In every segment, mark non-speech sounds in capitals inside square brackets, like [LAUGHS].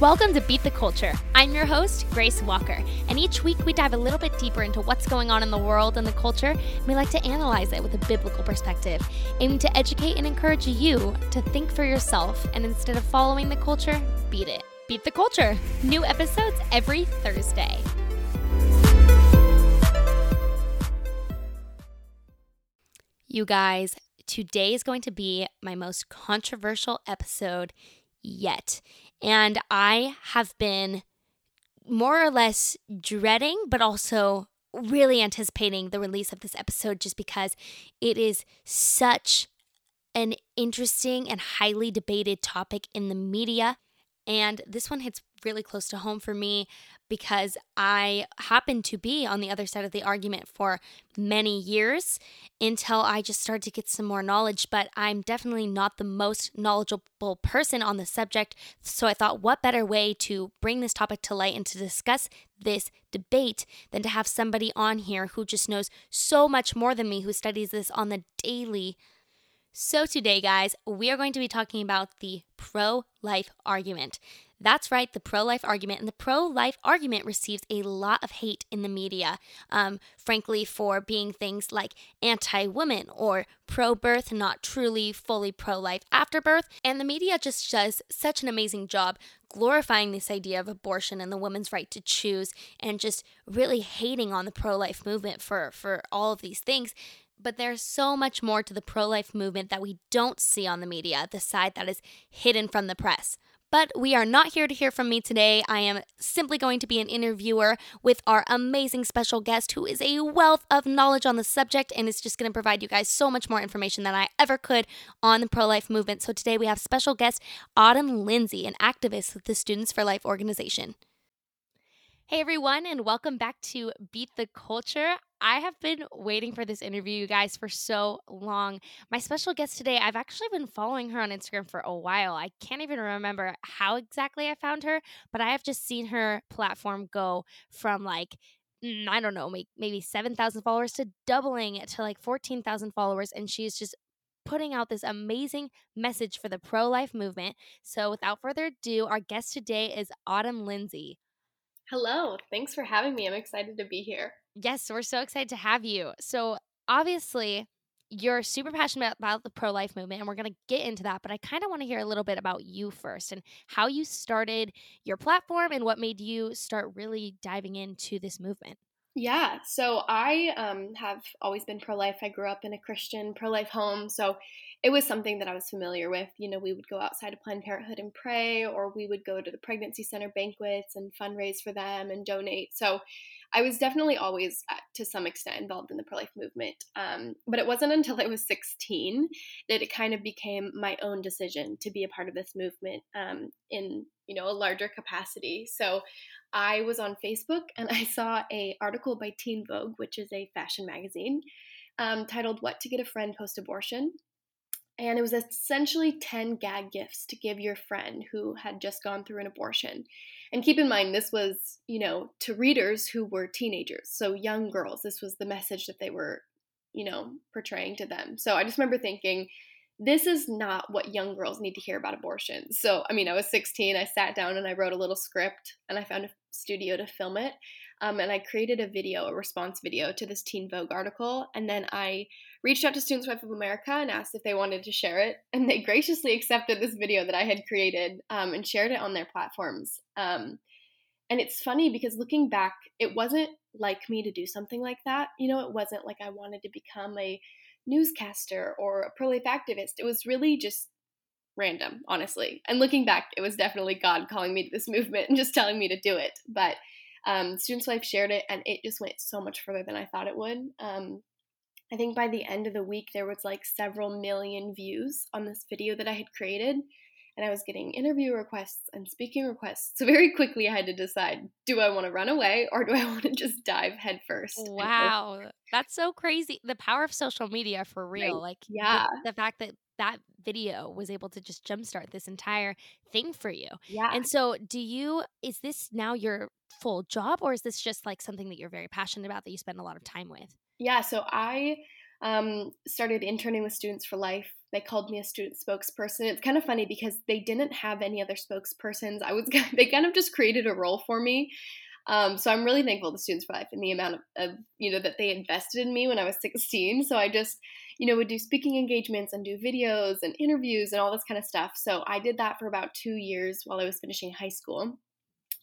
Welcome to Beat the Culture. I'm your host, Grace Walker, and each week we dive a little bit deeper into what's going on in the world and the culture, and we like to analyze it with a biblical perspective, aiming to educate and encourage you to think for yourself and instead of following the culture, beat it. Beat the Culture. New episodes every Thursday. You guys, today is going to be my most controversial episode yet. And I have been more or less dreading, but also really anticipating the release of this episode just because it is such an interesting and highly debated topic in the media. And this one hits really close to home for me because I happened to be on the other side of the argument for many years until I just started to get some more knowledge. But I'm definitely not the most knowledgeable person on the subject. So I thought, what better way to bring this topic to light and to discuss this debate than to have somebody on here who just knows so much more than me, who studies this on the daily so, today, guys, we are going to be talking about the pro life argument. That's right, the pro life argument. And the pro life argument receives a lot of hate in the media, um, frankly, for being things like anti woman or pro birth, not truly fully pro life after birth. And the media just does such an amazing job glorifying this idea of abortion and the woman's right to choose and just really hating on the pro life movement for, for all of these things but there's so much more to the pro life movement that we don't see on the media, the side that is hidden from the press. But we are not here to hear from me today. I am simply going to be an interviewer with our amazing special guest who is a wealth of knowledge on the subject and is just going to provide you guys so much more information than I ever could on the pro life movement. So today we have special guest Autumn Lindsay, an activist with the Students for Life organization. Hey everyone, and welcome back to Beat the Culture. I have been waiting for this interview, you guys, for so long. My special guest today, I've actually been following her on Instagram for a while. I can't even remember how exactly I found her, but I have just seen her platform go from like mm, I don't know, maybe 7,000 followers to doubling to like 14,000 followers. And she's just putting out this amazing message for the pro life movement. So, without further ado, our guest today is Autumn Lindsay. Hello. Thanks for having me. I'm excited to be here. Yes, we're so excited to have you. So, obviously, you're super passionate about the pro life movement, and we're going to get into that. But I kind of want to hear a little bit about you first and how you started your platform and what made you start really diving into this movement. Yeah, so I um, have always been pro life. I grew up in a Christian pro life home. So it was something that I was familiar with. You know, we would go outside of Planned Parenthood and pray, or we would go to the pregnancy center banquets and fundraise for them and donate. So I was definitely always, uh, to some extent, involved in the pro life movement. Um, but it wasn't until I was 16 that it kind of became my own decision to be a part of this movement um, in, you know, a larger capacity. So I was on Facebook and I saw a article by Teen Vogue, which is a fashion magazine, um, titled "What to Get a Friend Post Abortion." And it was essentially 10 gag gifts to give your friend who had just gone through an abortion. And keep in mind, this was, you know, to readers who were teenagers, so young girls. This was the message that they were, you know, portraying to them. So I just remember thinking, this is not what young girls need to hear about abortion. So, I mean, I was 16, I sat down and I wrote a little script and I found a studio to film it. Um, and I created a video, a response video to this Teen Vogue article. And then I reached out to Students Life of America and asked if they wanted to share it. And they graciously accepted this video that I had created um, and shared it on their platforms. Um, and it's funny because looking back, it wasn't like me to do something like that. You know, it wasn't like I wanted to become a newscaster or a pro life activist. It was really just random, honestly. And looking back, it was definitely God calling me to this [LAUGHS] movement and just telling me to do it. But um, Students Life shared it, and it just went so much further than I thought it would. Um, I think by the end of the week, there was like several million views on this video that I had created. And I was getting interview requests and speaking requests. So very quickly, I had to decide: do I want to run away or do I [LAUGHS] want to just dive headfirst? Wow, that's so crazy! The power of social media, for real. Right. Like, yeah, the, the fact that that video was able to just jumpstart this entire thing for you. Yeah. And so, do you, is this now your full job or is this just like something that you're very passionate about that you spend a lot of time with? Yeah. So, I um, started interning with Students for Life they called me a student spokesperson. It's kind of funny because they didn't have any other spokespersons. I was [LAUGHS] they kind of just created a role for me. Um, so I'm really thankful to Students for Life and the amount of, of, you know that they invested in me when I was [LAUGHS] 16. So I just you know would do speaking engagements and do videos and interviews and all this kind of stuff. So I did that for about two years while I was finishing high school.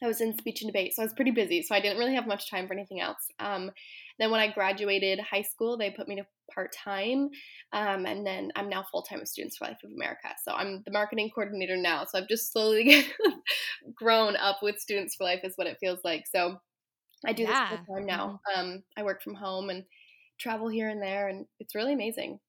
I was in speech and debate, so I was pretty busy. So I didn't really have much time for anything else. Um, then when I graduated high school, they put me to part time, um, and then I'm now full time with Students for Life of America. So I'm the marketing coordinator now. So I've just slowly [LAUGHS] grown up with Students for Life, is what it feels like. So I do yeah. this full time now. Mm-hmm. Um, I work from home and travel here and there, and it's really amazing.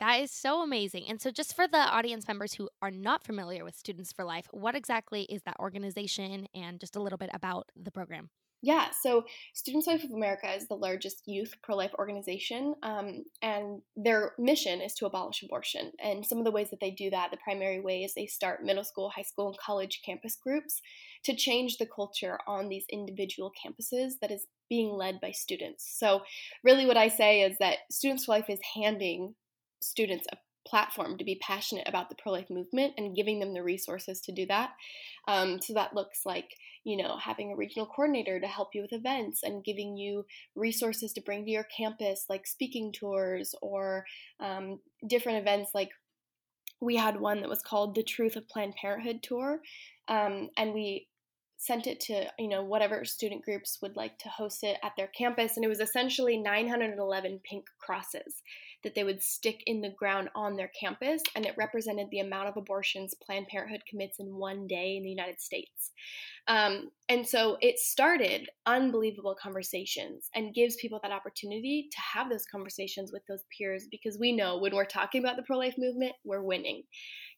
That is so amazing. And so, just for the audience members who are not familiar with Students for Life, what exactly is that organization and just a little bit about the program? Yeah, so Students Life of America is the largest youth pro life organization, um, and their mission is to abolish abortion. And some of the ways that they do that, the primary way is they start middle school, high school, and college campus groups to change the culture on these individual campuses that is being led by students. So, really, what I say is that Students for Life is handing students a platform to be passionate about the pro life movement and giving them the resources to do that. Um, so that looks like, you know, having a regional coordinator to help you with events and giving you resources to bring to your campus, like speaking tours or um, different events. Like we had one that was called the Truth of Planned Parenthood Tour. Um, and we sent it to you know whatever student groups would like to host it at their campus and it was essentially 911 pink crosses that they would stick in the ground on their campus, and it represented the amount of abortions Planned Parenthood commits in one day in the United States. Um, and so it started unbelievable conversations and gives people that opportunity to have those conversations with those peers because we know when we're talking about the pro life movement, we're winning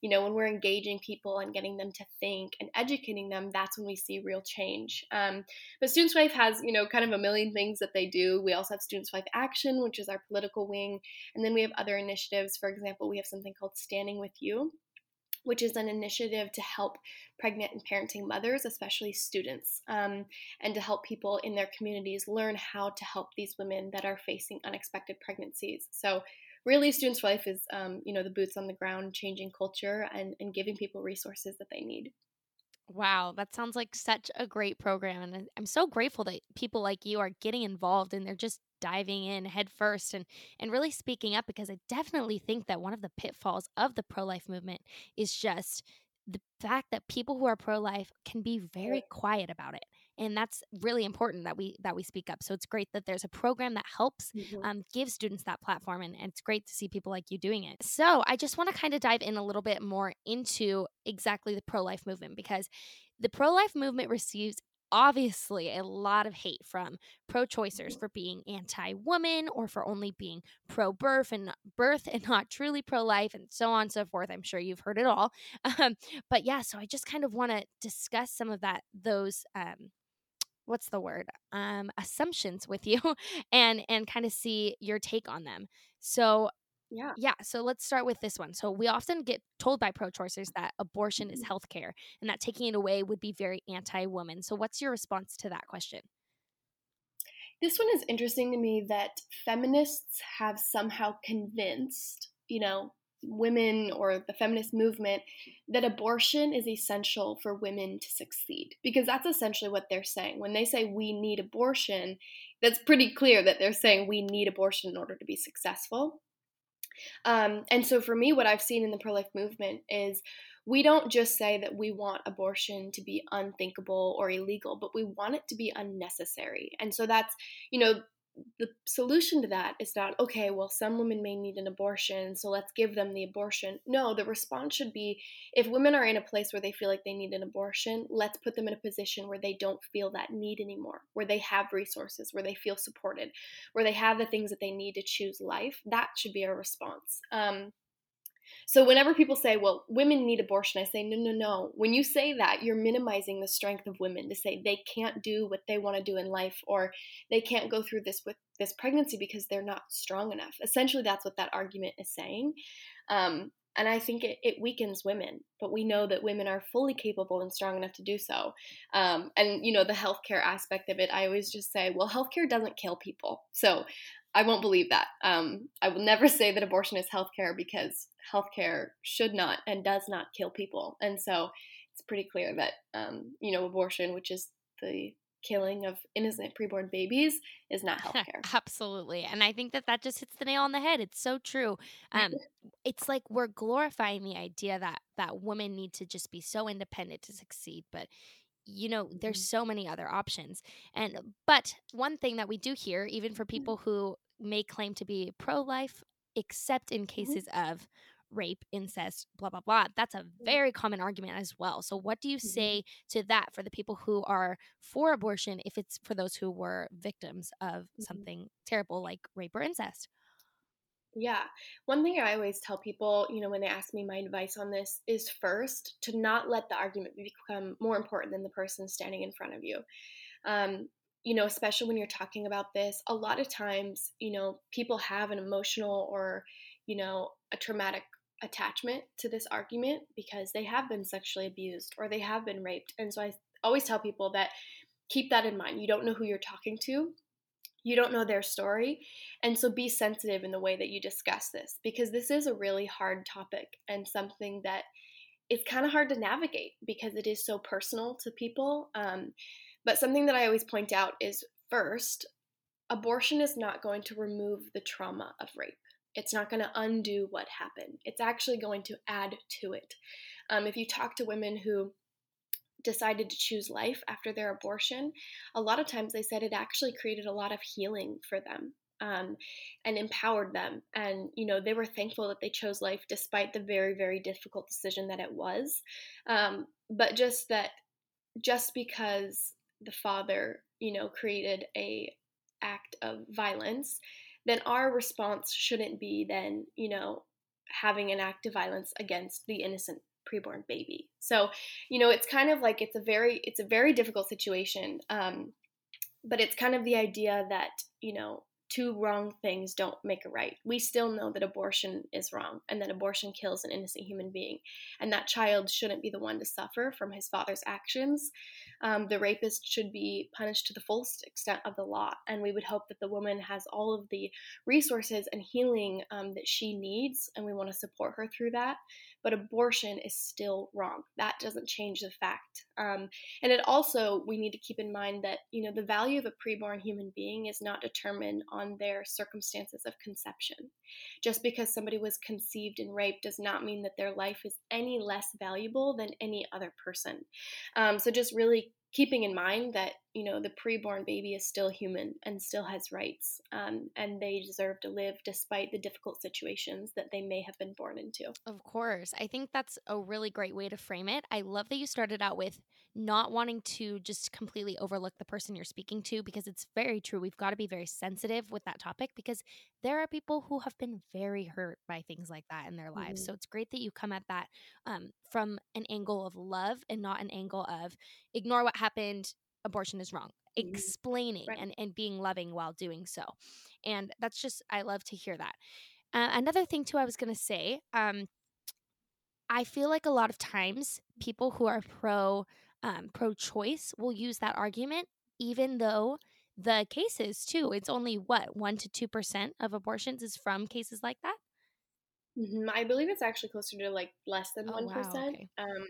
you know, when we're engaging people and getting them to think and educating them, that's when we see real change. Um, but Students Life has, you know, kind of a million things that they do. We also have Students Life Action, which is our political wing. And then we have other initiatives. For example, we have something called Standing With You, which is an initiative to help pregnant and parenting mothers, especially students, um, and to help people in their communities learn how to help these women that are facing unexpected pregnancies. So really students for life is um, you know the boots on the ground changing culture and, and giving people resources that they need Wow, that sounds like such a great program. And I'm so grateful that people like you are getting involved and they're just diving in head first and, and really speaking up because I definitely think that one of the pitfalls of the pro life movement is just the fact that people who are pro life can be very quiet about it and that's really important that we that we speak up. So it's great that there's a program that helps mm-hmm. um, give students that platform and, and it's great to see people like you doing it. So i just want to kind of dive in a little bit more into exactly the pro-life movement because the pro-life movement receives obviously a lot of hate from pro-choicers for being anti-woman or for only being pro-birth and birth and not truly pro-life and so on and so forth. I'm sure you've heard it all. [LAUGHS] Um, but yeah so i just kind of want to discuss some of that those um, what's the word um assumptions with you [LAUGHS] and and kind of see your take on them. So yeah. yeah so let's start with this one. So we often get told by pro-choicers that abortion is mm-hmm. healthcare and that taking it away would be very anti-woman. So what's your response to that question? This one is interesting to me that feminists have somehow convinced you know women or the feminist movement that abortion is essential for women to succeed. Because that's essentially what they're saying. When they say we need abortion that's pretty clear that they're saying we need abortion in order to be successful. Um, and so for me what i've seen in the pro-life movement is we don't just say that we want abortion to be unthinkable or illegal, but we want it to be unnecessary. And so that's, you know, the solution to that is not okay well some women may need an abortion so let's give them the abortion. No the response should be if women are in a place where they feel like they need an abortion let's put them in a position where they don't feel that need anymore where they have resources where they feel supported where they have the things that they need to choose life. That should be our response. Um, so whenever people say, well, women need abortion, I say, no, no, no. When you say that, you're minimizing the strength of women to say they can't do what they want to do in life or they can't go through this with this pregnancy because they're not strong enough. Essentially, that's what that argument is saying. Um, and I think it, it, weakens women, but we know that women are fully capable and strong enough to do so. Um, and, you know, the healthcare aspect of it, I always just say, well, healthcare doesn't kill people. So I won't believe that. Um, I will never [LAUGHS] say that abortion is healthcare because healthcare should not and does not kill people. And so it's pretty clear that, um, you know, abortion, which is the killing of innocent preborn babies, is not [LAUGHS] healthcare. Absolutely. And I think that that just hits the nail on the head. It's so true. Um, it's like we're glorifying the idea that that women need to just be so independent to succeed, but you know there's mm-hmm. so many other options and but one thing that we do hear even for mm-hmm. people who may claim to be pro-life except in mm-hmm. cases of rape incest blah blah blah that's a very common argument as well so what do you say to that for the people who are for abortion if it's for those who were victims of something terrible like rape or incest yeah. One thing I always tell people, you know, when they ask me my advice on this is first to not let the argument become more important than the person standing in front of you. Um, you know, especially when you're talking about this, a lot of times, you know, people have an emotional or, you know, a traumatic attachment to this argument because they have been sexually abused or they have been raped. And so I always tell people that keep that in mind. You don't know who you're talking to you don't know their story. And so be sensitive in the way that you discuss this because this is a really hard topic and something that it's kind of hard to navigate because it is so personal to people. Um, but something that I always point out is first, abortion is not going to remove the trauma of rape. It's not going to undo what happened. It's actually going to add to it. Um, if you talk to women who decided to choose life after their abortion, a lot of times they said it actually created a lot of healing for them. Um, and empowered them. And, you know, they were thankful that they chose life despite the very, very difficult decision that it was. Um, but just that, just because the father, you know, created a act of violence, then our response shouldn't be then, you know, having an act of violence against the innocent preborn baby. So, you know, it's kind of like it's a very it's a very difficult situation. Um, but it's kind of the idea that you know two wrong things don't make a right. We still know that abortion is wrong and that abortion kills an innocent human being, and that child shouldn't be the one to suffer from his father's actions. Um, the rapist should be punished to the fullest extent of the law, and we would hope that the woman has all of the resources and healing um, that she needs, and we want to support her through that but abortion is still wrong. That doesn't change the fact. Um, and it also, we need to keep in mind that, you know, the value of a preborn human being is not determined on their circumstances of conception. Just because somebody was conceived and raped does not mean that their life is any less valuable than any other person. Um, so just really keeping in mind that you know the preborn baby is still human and still has rights um, and they deserve to live despite the difficult situations that they may have been born into of course i think that's a really great way to frame it i love that you started out with not wanting to just completely overlook the person you're speaking to because it's very true we've got to be very sensitive with that topic because there are people who have been very hurt by things like that in their lives mm-hmm. so it's great that you come at that um, from an angle of love and not an angle of ignore what happened abortion is wrong mm-hmm. explaining right. and, and being loving while doing so and that's just i love to hear that uh, another thing too i was going to say um, i feel like a lot of times people who are pro um, pro choice will use that argument even though the cases too it's only what 1 to 2% of abortions is from cases like that mm-hmm. i believe it's actually closer to like less than oh, 1% wow, okay. um,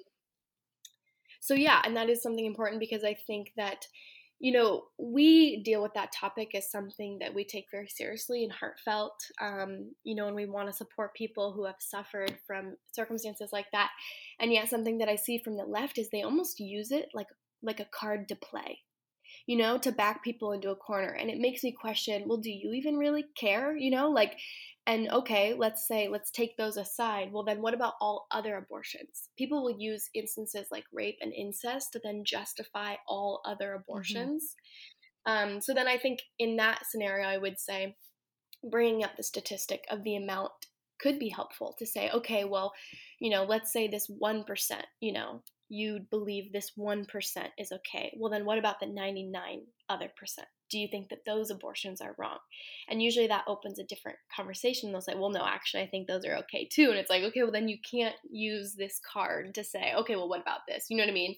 so yeah and that is something important because i think that you know we deal with that topic as something that we take very seriously and heartfelt um, you know and we want to support people who have suffered from circumstances like that. And yet something that i see from the left is they almost use it like like a card to play you know to back people into a corner. And it makes me question well do you even really care? You know like and okay, let's say, let's take those aside. Well, then what about all other abortions? People will use instances like rape and incest to then justify all other mm-hmm. abortions. Mm-hmm. Um, so then I think in that scenario, I would say bringing up the statistic of the amount could be helpful to say, okay, well, you know, let's say this 1%, you know, you believe this 1% is okay. Well, then what about the 99 other percent? Do you think that those abortions are wrong? And usually that opens a different conversation. They'll say, well, no, actually, I think those are okay too. And it's like, okay, well, then you can't use this card to say, okay, well, what about this? You know what I mean?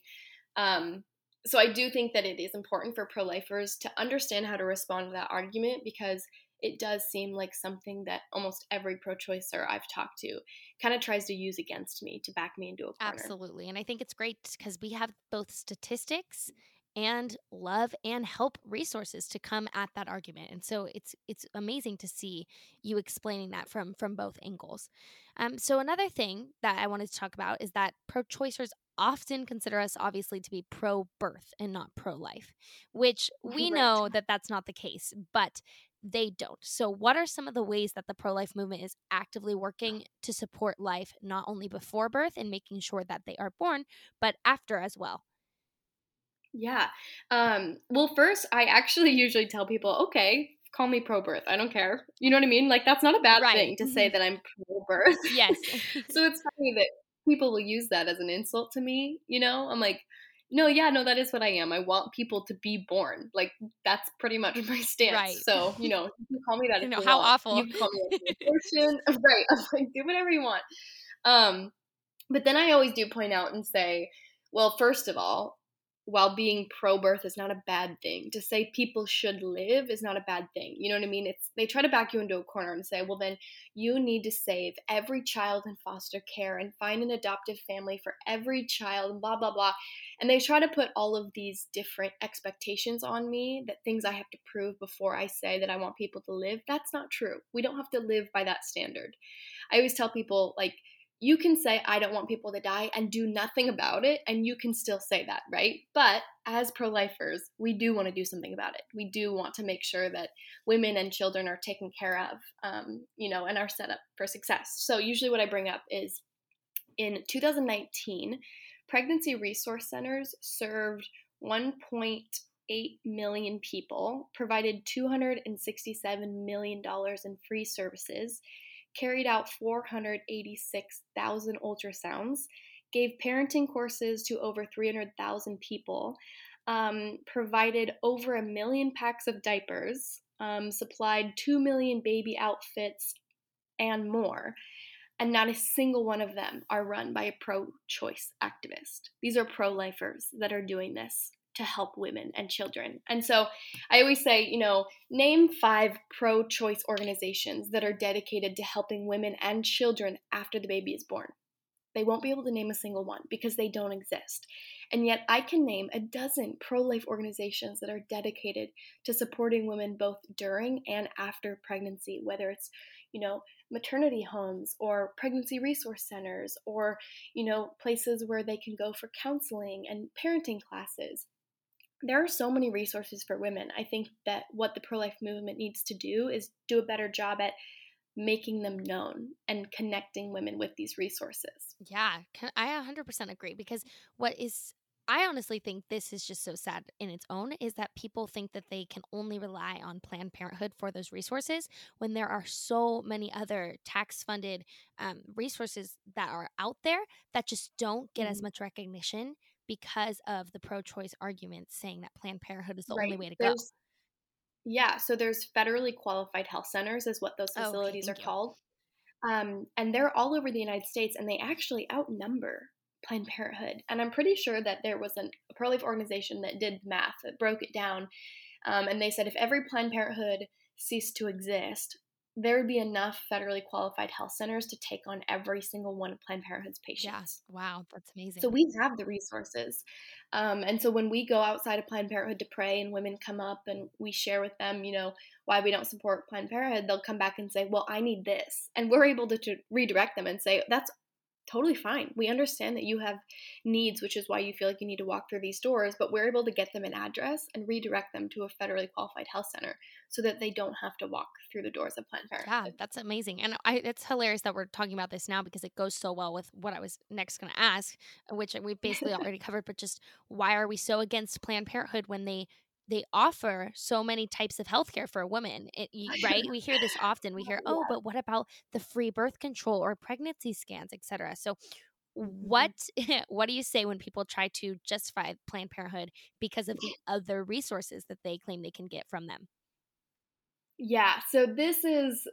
Um, so I do think that it is important for pro lifers to understand how to respond to that argument because it does seem like something that almost every pro choicer I've talked to kind of tries to use against me to back me into a corner. Absolutely. And I think it's great because we have both statistics and love and help resources to come at that argument and so it's it's amazing to see you explaining that from from both angles um, so another thing that i wanted to talk about is that pro-choicers often consider us obviously to be pro-birth and not pro-life which we [LAUGHS] right. know that that's not the case but they don't. So, what are some of the ways that the pro life movement is actively working to support life not only before birth and making sure that they are born, but after as well? Yeah. Um, well, first, I actually [LAUGHS] usually tell people, okay, call me pro birth. I don't care. You know what I mean? Like, that's not a bad right. thing to say mm-hmm. that I'm pro birth. Yes. [LAUGHS] so it's funny that people will use that as an insult to me. You know, I'm like, no, yeah, no, that is what I am. I want people to be born. Like, that's pretty much [LAUGHS] my stance. Right. So, you [LAUGHS] know, you can call me that. You know, how want. awful. You can call me [LAUGHS] abortion. right. I'm like, do whatever you want. Um, but then I always do point out and say, well, first of all, while being pro birth is not a bad thing. To say people should live is not a bad thing. You know what I mean? It's they try to back you into a corner and say, "Well, then you need to save every child in foster care and find an adoptive family for every child, blah blah blah." And they try to put all of these different expectations on me that things I have to prove before I say that I want people to live. That's not true. We don't have to live by that standard. I always tell people like you can say, I don't want people to die and do nothing about it, and you can still say that, right? But as pro lifers, we do want to do something about it. We do want to make sure that women and children are taken care of, um, you know, and are set up for success. So, usually, what I bring up is in 2019, pregnancy resource centers served 1.8 million people, provided $267 million in free services carried out 486,000 ultrasounds, gave parenting courses to over 300,000 people, um, provided over a million packs of diapers, um, supplied 2 million baby outfits, and more. And not a single one of them are run by a pro choice activist. These are pro lifers that are doing this to help women and children. And so I always say, you know, name five pro choice organizations that are dedicated to helping women and children after the baby is born. They won't be able to name a single one because they don't exist. And yet, I can name a dozen pro life organizations that are dedicated to supporting women both during and after pregnancy, whether it's, you know, maternity homes or pregnancy resource centers or, you know, places where they can go for counseling and parenting classes there are so many resources for women. I think that what the pro life movement needs to do is do a better job at making them known and connecting women with these resources. Yeah, I 100% agree because what is I honestly think this is just so sad in its own is that people think that they can only rely on Planned Parenthood for those resources when there are so many other tax funded um, resources that are out there that just don't get mm-hmm. as much recognition because of the pro choice arguments saying that Planned Parenthood is the right. only way to there's, go. Yeah, so there's federally qualified health centers, is what those facilities okay, are you. called. Um, and they're all over the United States, and they actually outnumber Planned Parenthood. And I'm pretty sure that there was an, a pro life organization that did math that broke it down. Um, and they said if every Planned Parenthood ceased to exist, there would be enough federally qualified health centers to take on every single one of Planned Parenthood's patients. Yes. Wow, that's amazing. So we have the resources. Um, and so when we go outside of Planned Parenthood to pray and women come up and we share with them, you know, why we don't support Planned Parenthood, they'll come back and say, well, I need this. And we're able to, to redirect them and say, that's totally fine. We understand that you have needs, which is why you feel like you need to walk through these doors, but we're able to get them an address and redirect them to a federally qualified health center so that they don't have to walk through the doors of Planned Parenthood. Yeah, that's amazing. And I, it's hilarious that we're talking about this now because it goes so well with what I was next going to ask, which we basically [LAUGHS] already covered, but just why are we so against Planned Parenthood when they they offer so many types of healthcare for a woman, it, [LAUGHS] right? we hear this often. We hear, "Oh, but what about the free birth control or pregnancy scans, etc." So, mm-hmm. what [LAUGHS] what do you say when people try to justify Planned Parenthood because of the other resources that they claim they can get from them? Yeah, so this is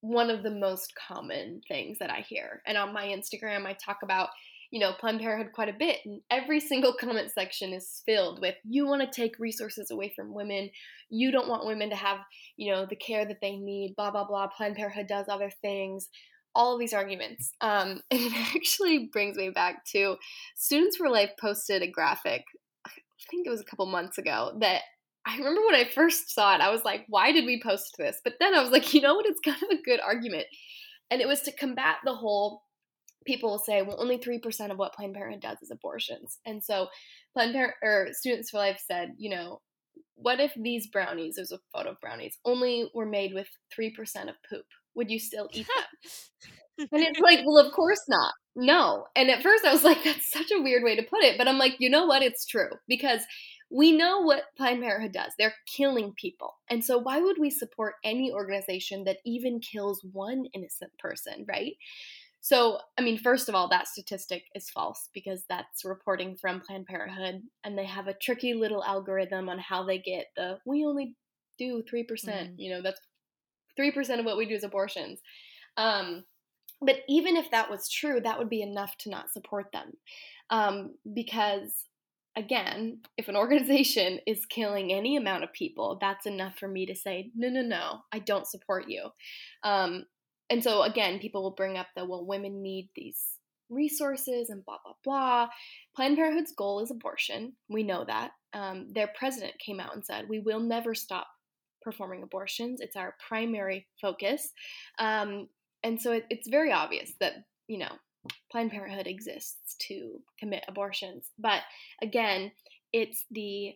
one of the most common things that I hear. And on my Instagram, I talk about you know, Planned Parenthood quite a bit. And every single comment section is filled with you want to take resources away from women. You don't want women to have, you know, the care that they need, blah, blah, blah. Planned Parenthood does other things. All of these arguments. Um, [LAUGHS] and it actually brings me back to Students for Life posted a graphic, I think it was a couple months ago, that I remember when I first saw it, I was like, why did we post this? But then I was like, you know what? It's kind of a good argument. And it was to combat the whole people will say, well, only 3% of what Planned Parenthood does is abortions. And so Planned Parent or Students for Life said, you know, what if these brownies, there's a photo of brownies, only were made with 3% of poop? Would you still eat them? [LAUGHS] and it's like, well, of course not. No. And at first I was like, that's such a weird way to put it. But I'm like, you know what? It's true. Because we know what Planned Parenthood does. They're killing people. And so why would we support any organization that even kills one innocent person, right? So, I mean, first of all, that statistic is false because that's reporting from Planned Parenthood, and they have a tricky little algorithm on how they get the we only do 3%. Mm. You know, that's 3% of what we do is abortions. Um, but even if that was true, that would be enough to not support them. Um, because, again, if an [LAUGHS] organization is killing any amount of people, that's enough for me to say, no, no, no, I don't support you. Um, and so again, people will bring up the well, women need these resources and blah blah blah. Planned Parenthood's goal is abortion. We know that. Um, their president came out and said, "We will never stop performing abortions. It's our primary focus." Um, and so it, it's very obvious that you know Planned Parenthood exists to commit abortions. But again, it's the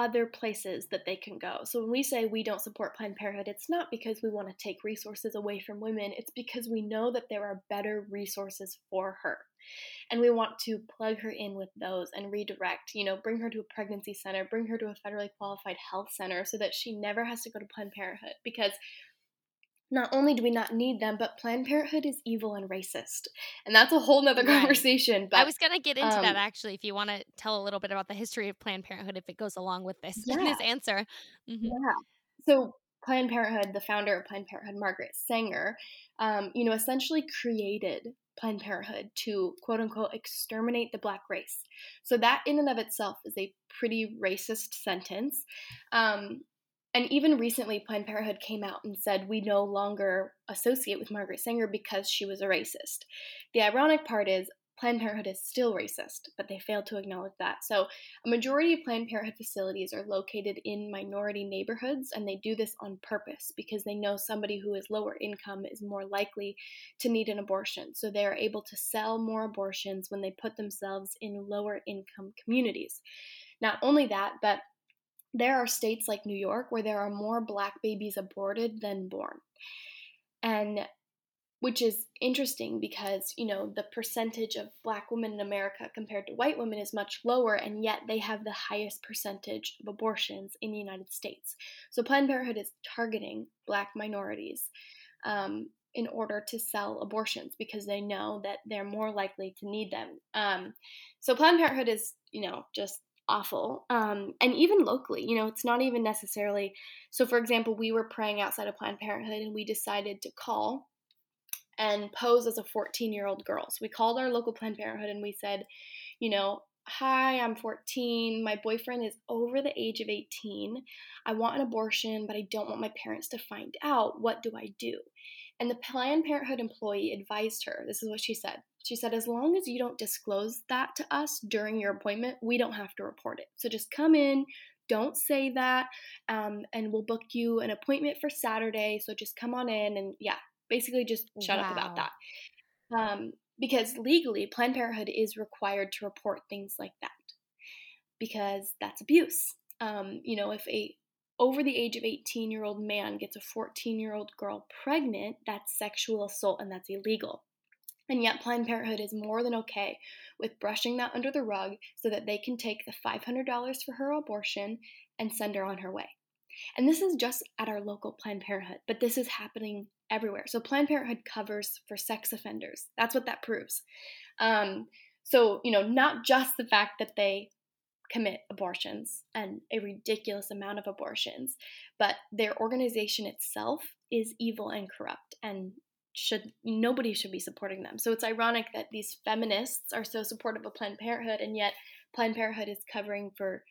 other places that they can go. So when we say we don't support Planned Parenthood, it's not because we want to take resources away from women, it's because we know that there are better resources for her. And we want to plug her in with those and redirect, you know, bring her to a pregnancy center, bring her to a federally qualified health center so that she never has to go to Planned Parenthood because not only do we not need them, but Planned Parenthood is evil and racist. And that's a whole nother right. conversation. But I was gonna get into um, that actually, if you want to tell a little bit about the history of Planned Parenthood, if it goes along with this [LAUGHS] yeah. this answer. Mm-hmm. Yeah. So Planned Parenthood, the founder of Planned Parenthood, Margaret Sanger, um, you know, essentially created Planned Parenthood to quote unquote exterminate the black race. So that in and of itself is a pretty racist sentence. Um, and even recently, Planned Parenthood came out and said we no longer associate with Margaret Sanger because she was a racist. The ironic part is Planned Parenthood is still racist, but they failed to acknowledge that. So, a majority of Planned Parenthood facilities are located in minority neighborhoods, and they do this on purpose because they know somebody who is lower income is more likely to need an abortion. So, they are able to sell more abortions when they put themselves in lower income communities. Not only that, but there are states like New York where there are more black babies aborted than born. And which is interesting because, you know, the percentage of black women in America compared to white women is much lower, and yet they have the highest percentage of abortions in the United States. So Planned Parenthood is targeting black minorities um, in order to sell abortions because they know that they're more likely to need them. Um, so Planned Parenthood is, you know, just awful. Um, and even locally, you know, it's not even necessarily. So, for example, we were praying outside of Planned Parenthood and we decided to call and pose as a 14 year old girl. So, we called our local Planned Parenthood and we said, you know, Hi, I'm 14. My boyfriend is over the age of 18. I want an abortion, but I don't want my parents to find out. What do I do? And the Planned Parenthood employee advised her this is what she said she said, as long as you don't disclose that to us during your appointment, we don't have to report it. So just come in, don't say that, um, and we'll book you an appointment for Saturday. So just come on in and yeah, basically just shut wow. up about that. Um, because legally, Planned Parenthood is required to report things like that because that's abuse. Um, you know, if a over the age of 18 year old man gets a 14 year old girl pregnant, that's sexual assault and that's illegal. And yet, Planned Parenthood is more than okay with brushing that under the rug so that they can take the $500 for her abortion and send her on her way. And this is just at our local Planned Parenthood, but this is happening everywhere. So, Planned Parenthood covers for sex offenders. That's what that proves. Um, so, you know, not just the fact that they commit abortions and a ridiculous amount of abortions, but their organization itself is evil and corrupt. And should nobody should be supporting them. So it's ironic that these feminists are so supportive of Planned Parenthood and yet Planned Parenthood is covering for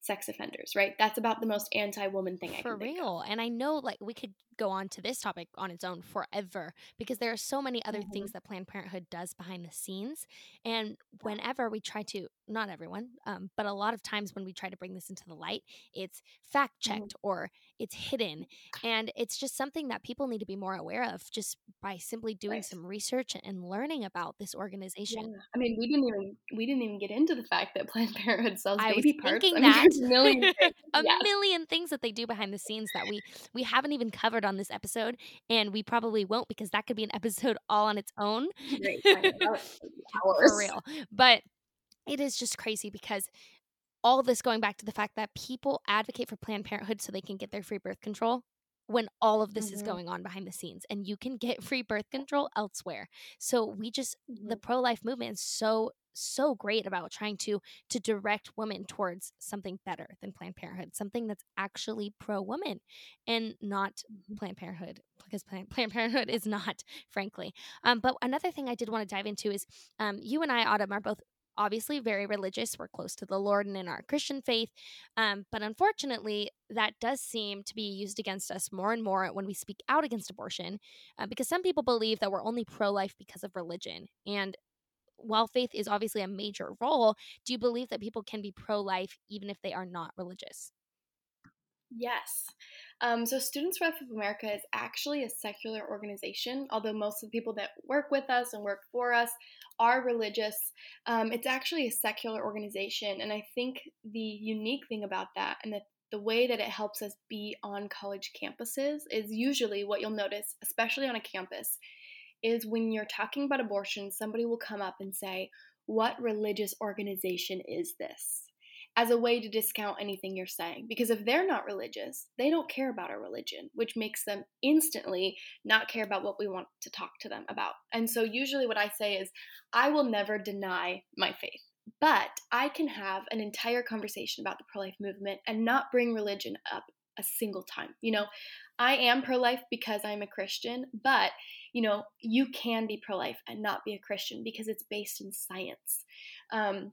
sex offenders, right? That's about the most anti-woman thing I. For real. And I know like we could go on to this topic on its own forever because there are so many other mm-hmm. things that Planned Parenthood does behind the scenes. And whenever we try to, not everyone, um, but a lot of times when we try to bring this into the light, it's fact checked mm-hmm. or it's hidden. And it's just something that people need to be more aware of just by simply doing right. some research and learning about this organization. Yeah. I mean, we didn't even we didn't even get into the fact that [LAUGHS] Planned Parenthood sells I baby parts. Thinking I mean, that. a million, [LAUGHS] a yes. million things that they do behind the scenes that we we haven't even covered on this episode, and we probably won't because that could be an episode all on its own. [LAUGHS] For real. But it is just crazy because all this going back to the fact that people advocate for Planned Parenthood so they can get their free birth control when all of this mm-hmm. is going on behind the scenes and you can get [LAUGHS] free birth control elsewhere. So we just mm-hmm. the pro-life movement is so so great about trying to to direct women towards something better than Planned Parenthood, something that's actually pro-woman and not mm-hmm. Planned Parenthood because Planned, [LAUGHS] Planned Parenthood is not, frankly. Um, but another thing I did want to dive into is um, you and I, Autumn, are both obviously very religious. We're close to the Lord and in our Christian faith. Um, but unfortunately, that does seem to be used against us more and more when we speak out against abortion, uh, because some people believe that we're only pro life because of religion. And while faith is obviously a major role, do you believe that people can be pro life even if they are not religious? Yes. Um, so, Students for Life of America is actually a secular organization, although most of the people that work with us and work for us are religious. Um, it's actually a secular organization, and I think the unique thing about that and that the way that it helps us be on college campuses is usually what you'll notice, especially on a campus, is when you're talking about abortion, somebody will come up and say, What religious organization is this? As a way to discount anything you're saying. Because if they're not religious, they don't care about our religion, which makes them instantly not care about what we want to talk to them about. And so, usually, what I say is, I will never deny my faith, but I can have an entire conversation about the pro life movement and not bring religion up a single time. You know, I am pro life because I'm a Christian, but you know, you can be pro life and not be a Christian because it's based in science. Um,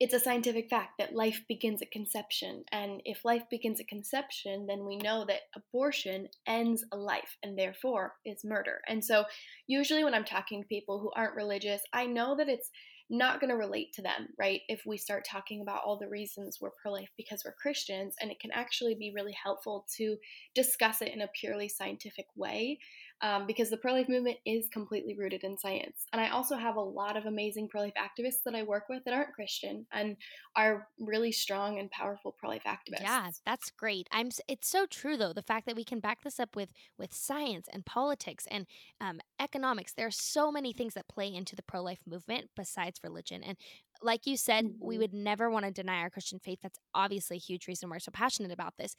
it's a scientific fact that life begins at conception. And if life begins at conception, then we know that abortion ends a life and therefore is murder. And so, usually, when I'm talking to people who aren't religious, I know that it's not going to relate to them, right? If we start talking about all the reasons we're pro life because we're Christians, and it can actually be really helpful to discuss it in a purely scientific way um, because the pro life movement is completely rooted in science. And I also have a lot of amazing pro life activists that I work with that aren't Christian and are really strong and powerful pro life activists. Yeah, that's great. I'm. It's so true though the fact that we can back this up with with science and politics and um, economics. There are so many things that play into the pro life movement besides religion. And like you said, mm-hmm. we would never want to deny our Christian faith. That's obviously a huge reason we're so passionate about this.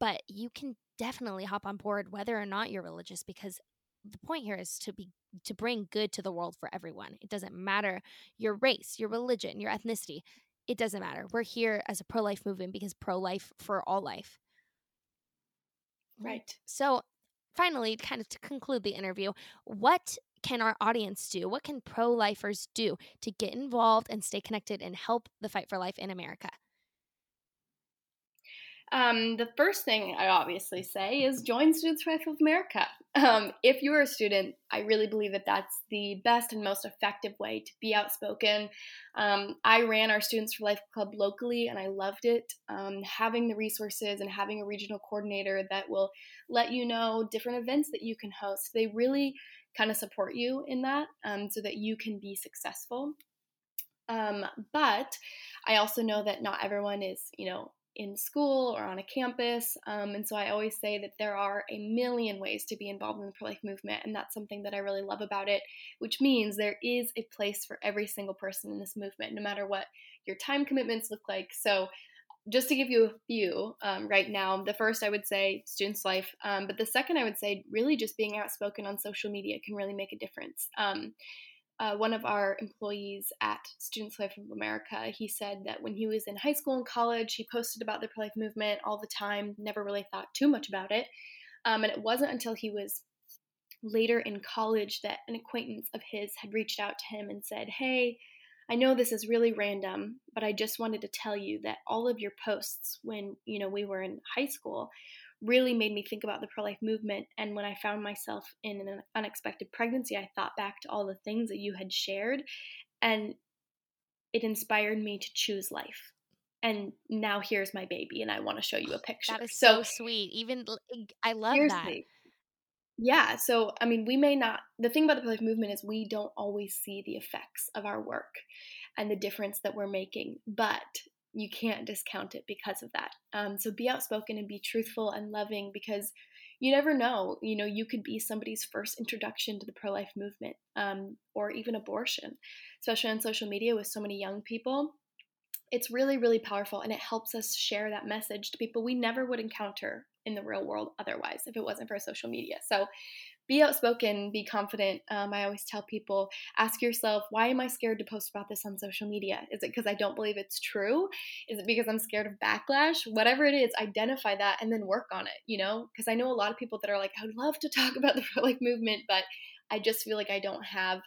But you can definitely hop on board whether or not you're religious because the point here is to be to bring good to the world for everyone. It doesn't matter your race, your religion, your ethnicity. It doesn't matter. We're here as a pro-life movement because pro-life for all life. Right. So, finally, kind of to conclude the interview, what can our audience do? What can pro-lifers do to get involved and stay connected and help the fight for life in America? Um, the first thing I obviously say is join Students for Life of America. Um, if you are a student, I really believe that that's the best and most effective way to be outspoken. Um, I ran our Students for Life Club locally and I loved it. Um, having the resources and having a regional coordinator that will let you know different events that you can host, they really kind of support you in that um, so that you can be successful. Um, but I also know that not everyone is, you know, in school or on a campus. Um, and so I always say that there are a million ways to be involved in the pro life movement. And that's something that I really love about it, which means there is a place for every single person in this movement, no matter what your time commitments look like. So just to give you a few um, right now, the first I would say students' life, um, but the second I would say really just being outspoken on social media can really make a difference. Um, uh, one of our employees at Students Life of America, he said that when he was in high school and college, he posted about the pro life movement all the time, never really thought too much about it. Um, and it wasn't until he was later in college that an acquaintance of his had reached out to him and said, Hey, I know this is really random, but I just wanted to tell you that all of your posts when, you know, we were in high school really made me think about the pro life movement. And when I found myself in an unexpected pregnancy, I thought back to all the things that you had shared, and it inspired me to choose life. And now here's my baby, and I want to show you a oh, picture. That is so, so sweet. Even I love that. Yeah, so I mean, we may not. The thing about the pro life movement is we don't always see the effects of our work and the difference that we're making, but you can't discount it because of that. Um, so be outspoken and be truthful and loving because you never know. You know, you could be somebody's first introduction to the pro life movement um, or even abortion, especially on social media with so many young people. It's really, really powerful and it helps us share that message to people we never would encounter in the real world otherwise if it wasn't for social media. So be outspoken, be confident. Um, I always tell people ask yourself, why am I scared to post about this on social media? Is it because I don't believe it's true? Is it because I'm scared of backlash? Whatever it is, identify that and then work on it, you know? Because I know a lot of people that are like, I would love to [LAUGHS] talk about the pro life movement, but I just feel like I don't have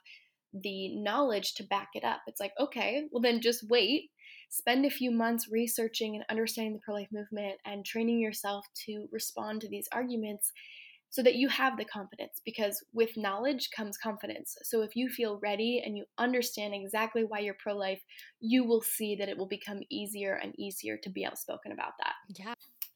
the knowledge to back it up. It's like, okay, well, then just wait. Spend a few months researching and understanding the pro life movement and training yourself to respond to these arguments so that you have the confidence because with knowledge comes confidence. So if you feel ready and you understand exactly why you're pro life, you will see that it will become easier and easier to be outspoken about that. Yeah.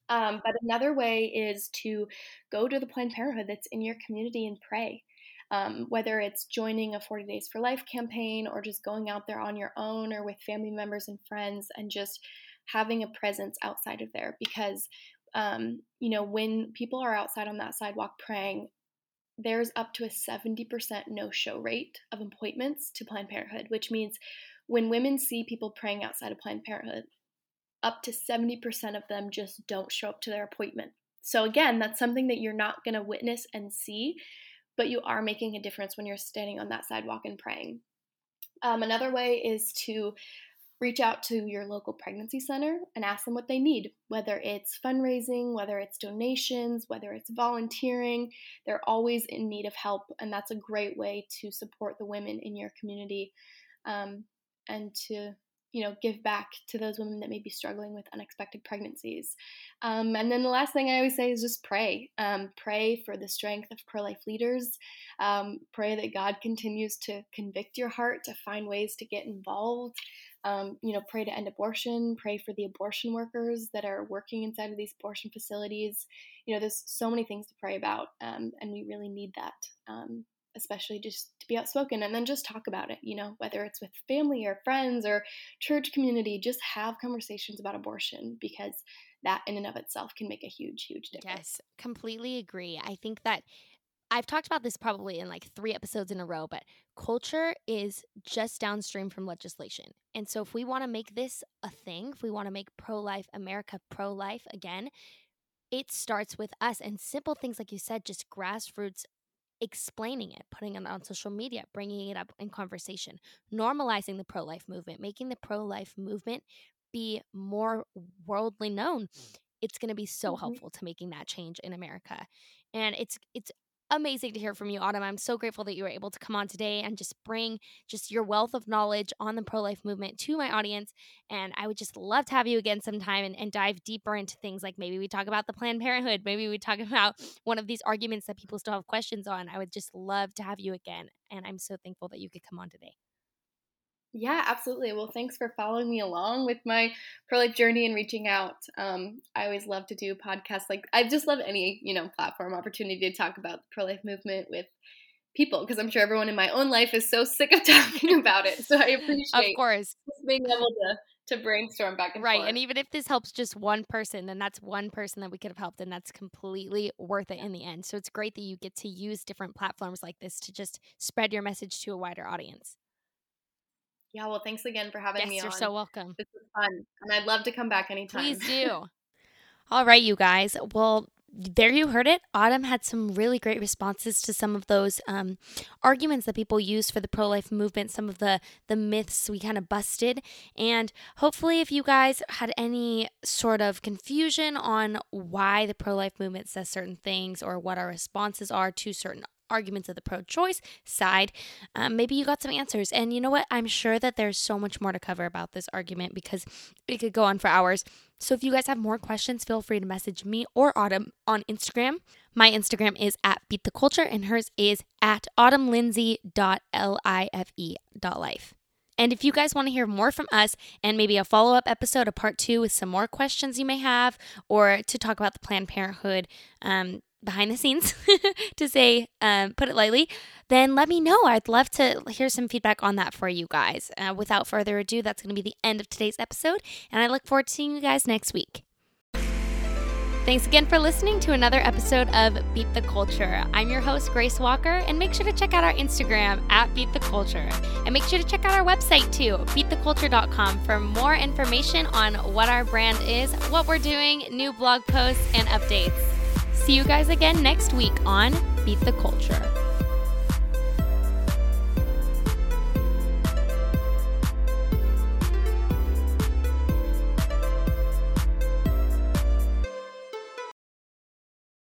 Um, but another way is to go to the Planned Parenthood that's in your community and pray. Um, whether it's joining a 40 Days for Life campaign or just going out there on your own or with family members and friends and just having a presence outside of there because um, you know, when people are outside on that sidewalk praying, there's up to a 70% no show rate of appointments to Planned Parenthood, which means when women see people praying outside of Planned Parenthood, up to 70% of them just don't show up to their appointment. So, again, that's something that you're not going to witness and see, but you are making a difference when you're standing on that sidewalk and praying. Um, another way is to reach out to your local pregnancy center and ask them what they need, whether it's fundraising, whether it's donations, whether it's volunteering. They're always in need of help, and that's a great way to support the women in your community um, and to you know give back to those women that may be struggling with unexpected pregnancies. Um, and then the last thing i always say is just pray. Um, pray for the strength of pro-life leaders. Um, pray that god continues to convict your heart to find ways to get involved. Um, you know, pray to end abortion, pray for the abortion workers that are working inside of these abortion facilities. You know, there's so many things to pray about, um, and we really need that, um, especially just to be outspoken and then just talk about it, you know, whether it's with family or friends or church community, just have conversations about abortion because that in and of itself can make a huge, huge difference. Yes, completely agree. I think that I've talked about this probably in like three episodes in a row, but culture is just downstream from legislation. And so, if we want to make this a thing, if we want to make pro life America pro life again, it starts with us and simple things like you said, just grassroots explaining it, putting it on social media, bringing it up in conversation, normalizing the pro life movement, making the pro life movement be more worldly known. It's going to be so mm-hmm. helpful to making that change in America. And it's it's amazing to hear from you, Autumn. I'm so grateful that you were able to come on today and just bring just your wealth of knowledge on the pro life movement to my audience. And I would just love to have you again sometime and, and dive deeper into things like maybe we talk about the Planned Parenthood, maybe we talk [LAUGHS] about one of these arguments that people still have questions on. I would just love to have you again. And I'm so thankful that you could come on today. Yeah, absolutely. Well, thanks for following me along with my pro life journey and reaching out. Um, I always love to do podcasts. Like I just love any you know platform opportunity to talk about the pro life movement with people because I'm sure everyone in my own life is so [LAUGHS] sick of talking about it. So I appreciate of course being able to to brainstorm back and forth. right. Forth. And even if this helps just one person, then that's one person that we could have helped, and that's completely worth it in the end. So it's great that you get to use different platforms like this to just spread your message to a wider audience. Yeah, well, thanks again for having yes, me you're on. so welcome. This was fun, and I'd love to come back anytime. Please [LAUGHS] do. All right, you guys. Well, there you heard it. Autumn had some really great responses to some of those um, arguments that people use for the pro life movement, some of the the myths we kind of busted, and hopefully, if you guys had any sort of confusion on why the pro life movement says certain things or what our responses are to certain arguments of the pro choice side, um, maybe you got some answers. And you know what? I'm sure that there's so much more to cover about this argument because it could go on for hours. So if you guys have more questions, feel free to message me or Autumn on Instagram. My Instagram is at Beat the Culture and hers is at autumnlindsay.life.life. And if you guys want to hear more from us and maybe a follow up episode, a part two with some more questions you may have, or to talk about the Planned Parenthood um, behind the scenes, [LAUGHS] to say, um, put it lightly, then let me know. I'd love to hear some feedback on that for you guys. Uh, without further ado, that's going to be the end of today's episode, and I look forward to seeing you guys next week. Thanks again for listening to another episode of Beat the Culture. I'm your host, Grace Walker, and make sure to check out our Instagram at Beat the Culture. And make sure to check out our website too, beattheculture.com, for more information on what our brand is, what we're doing, new blog posts, and updates. See you guys again next week on Beat the Culture.